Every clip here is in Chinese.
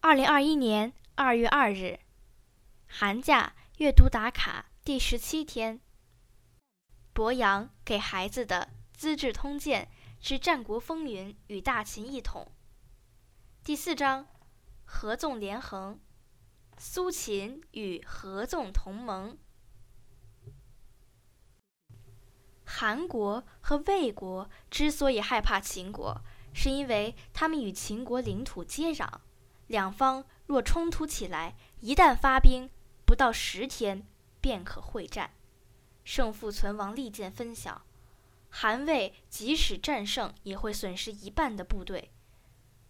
二零二一年二月二日，寒假阅读打卡第十七天。博洋给孩子的《资治通鉴之战国风云与大秦一统》第四章：合纵连横，苏秦与合纵同盟。韩国和魏国之所以害怕秦国，是因为他们与秦国领土接壤，两方若冲突起来，一旦发兵，不到十天便可会战。胜负存亡，利剑分晓。韩魏即使战胜，也会损失一半的部队，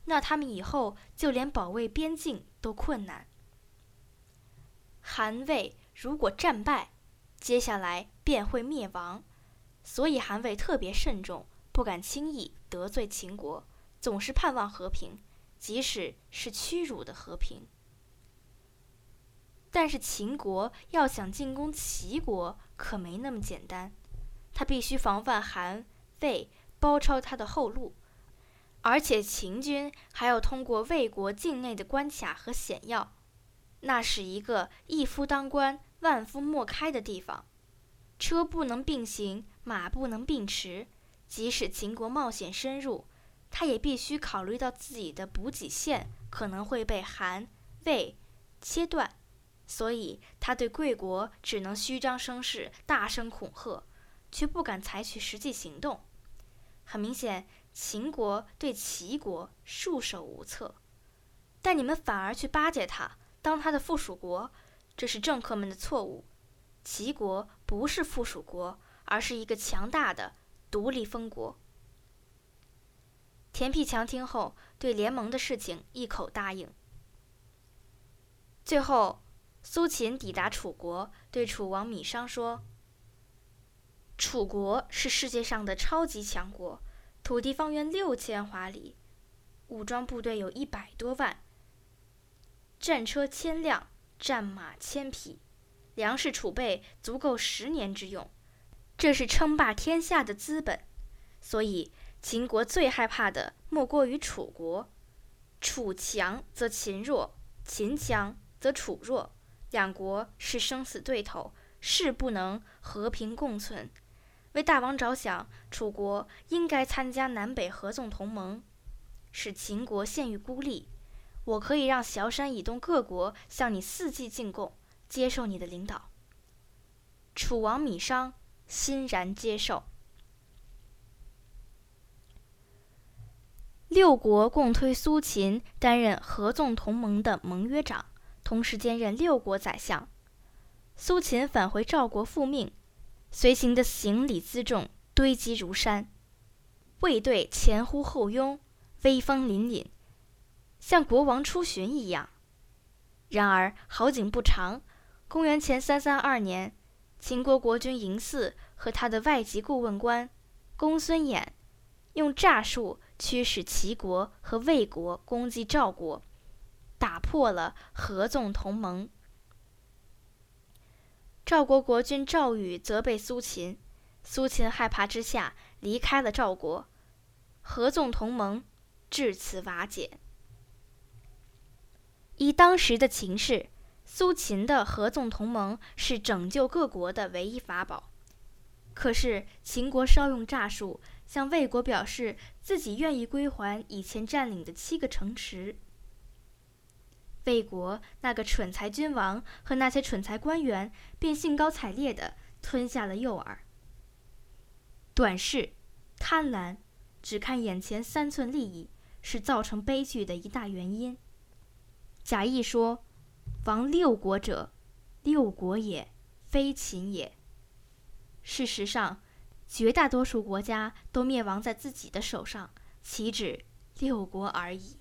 那他们以后就连保卫边境都困难。韩魏如果战败，接下来便会灭亡，所以韩魏特别慎重，不敢轻易得罪秦国，总是盼望和平，即使是屈辱的和平。但是秦国要想进攻齐国，可没那么简单。他必须防范韩、魏包抄他的后路，而且秦军还要通过魏国境内的关卡和险要，那是一个一夫当关、万夫莫开的地方。车不能并行，马不能并驰。即使秦国冒险深入，他也必须考虑到自己的补给线可能会被韩、魏切断。所以，他对贵国只能虚张声势，大声恐吓，却不敢采取实际行动。很明显，秦国对齐国束手无策，但你们反而去巴结他，当他的附属国，这是政客们的错误。齐国不是附属国，而是一个强大的独立封国。田辟强听后，对联盟的事情一口答应。最后。苏秦抵达楚国，对楚王芈商说：“楚国是世界上的超级强国，土地方圆六千华里，武装部队有一百多万，战车千辆，战马千匹，粮食储备足够十年之用，这是称霸天下的资本。所以秦国最害怕的莫过于楚国。楚强则秦弱，秦强则楚弱。”两国是生死对头，誓不能和平共存。为大王着想，楚国应该参加南北合纵同盟，使秦国陷于孤立。我可以让崤山以东各国向你四季进贡，接受你的领导。楚王芈商欣然接受。六国共推苏秦担任合纵同盟的盟约长。同时兼任六国宰相，苏秦返回赵国复命，随行的行李辎重堆积如山，卫队前呼后拥，威风凛凛，像国王出巡一样。然而好景不长，公元前三三二年，秦国国君嬴驷和他的外籍顾问官公孙衍，用诈术驱使齐国和魏国攻击赵国。打破了合纵同盟。赵国国君赵宇责备苏秦，苏秦害怕之下离开了赵国，合纵同盟至此瓦解。以当时的情势，苏秦的合纵同盟是拯救各国的唯一法宝。可是秦国稍用诈术，向魏国表示自己愿意归还以前占领的七个城池。魏国那个蠢材君王和那些蠢材官员便兴高采烈地吞下了诱饵。短视、贪婪，只看眼前三寸利益，是造成悲剧的一大原因。贾谊说：“亡六国者，六国也，非秦也。”事实上，绝大多数国家都灭亡在自己的手上，岂止六国而已。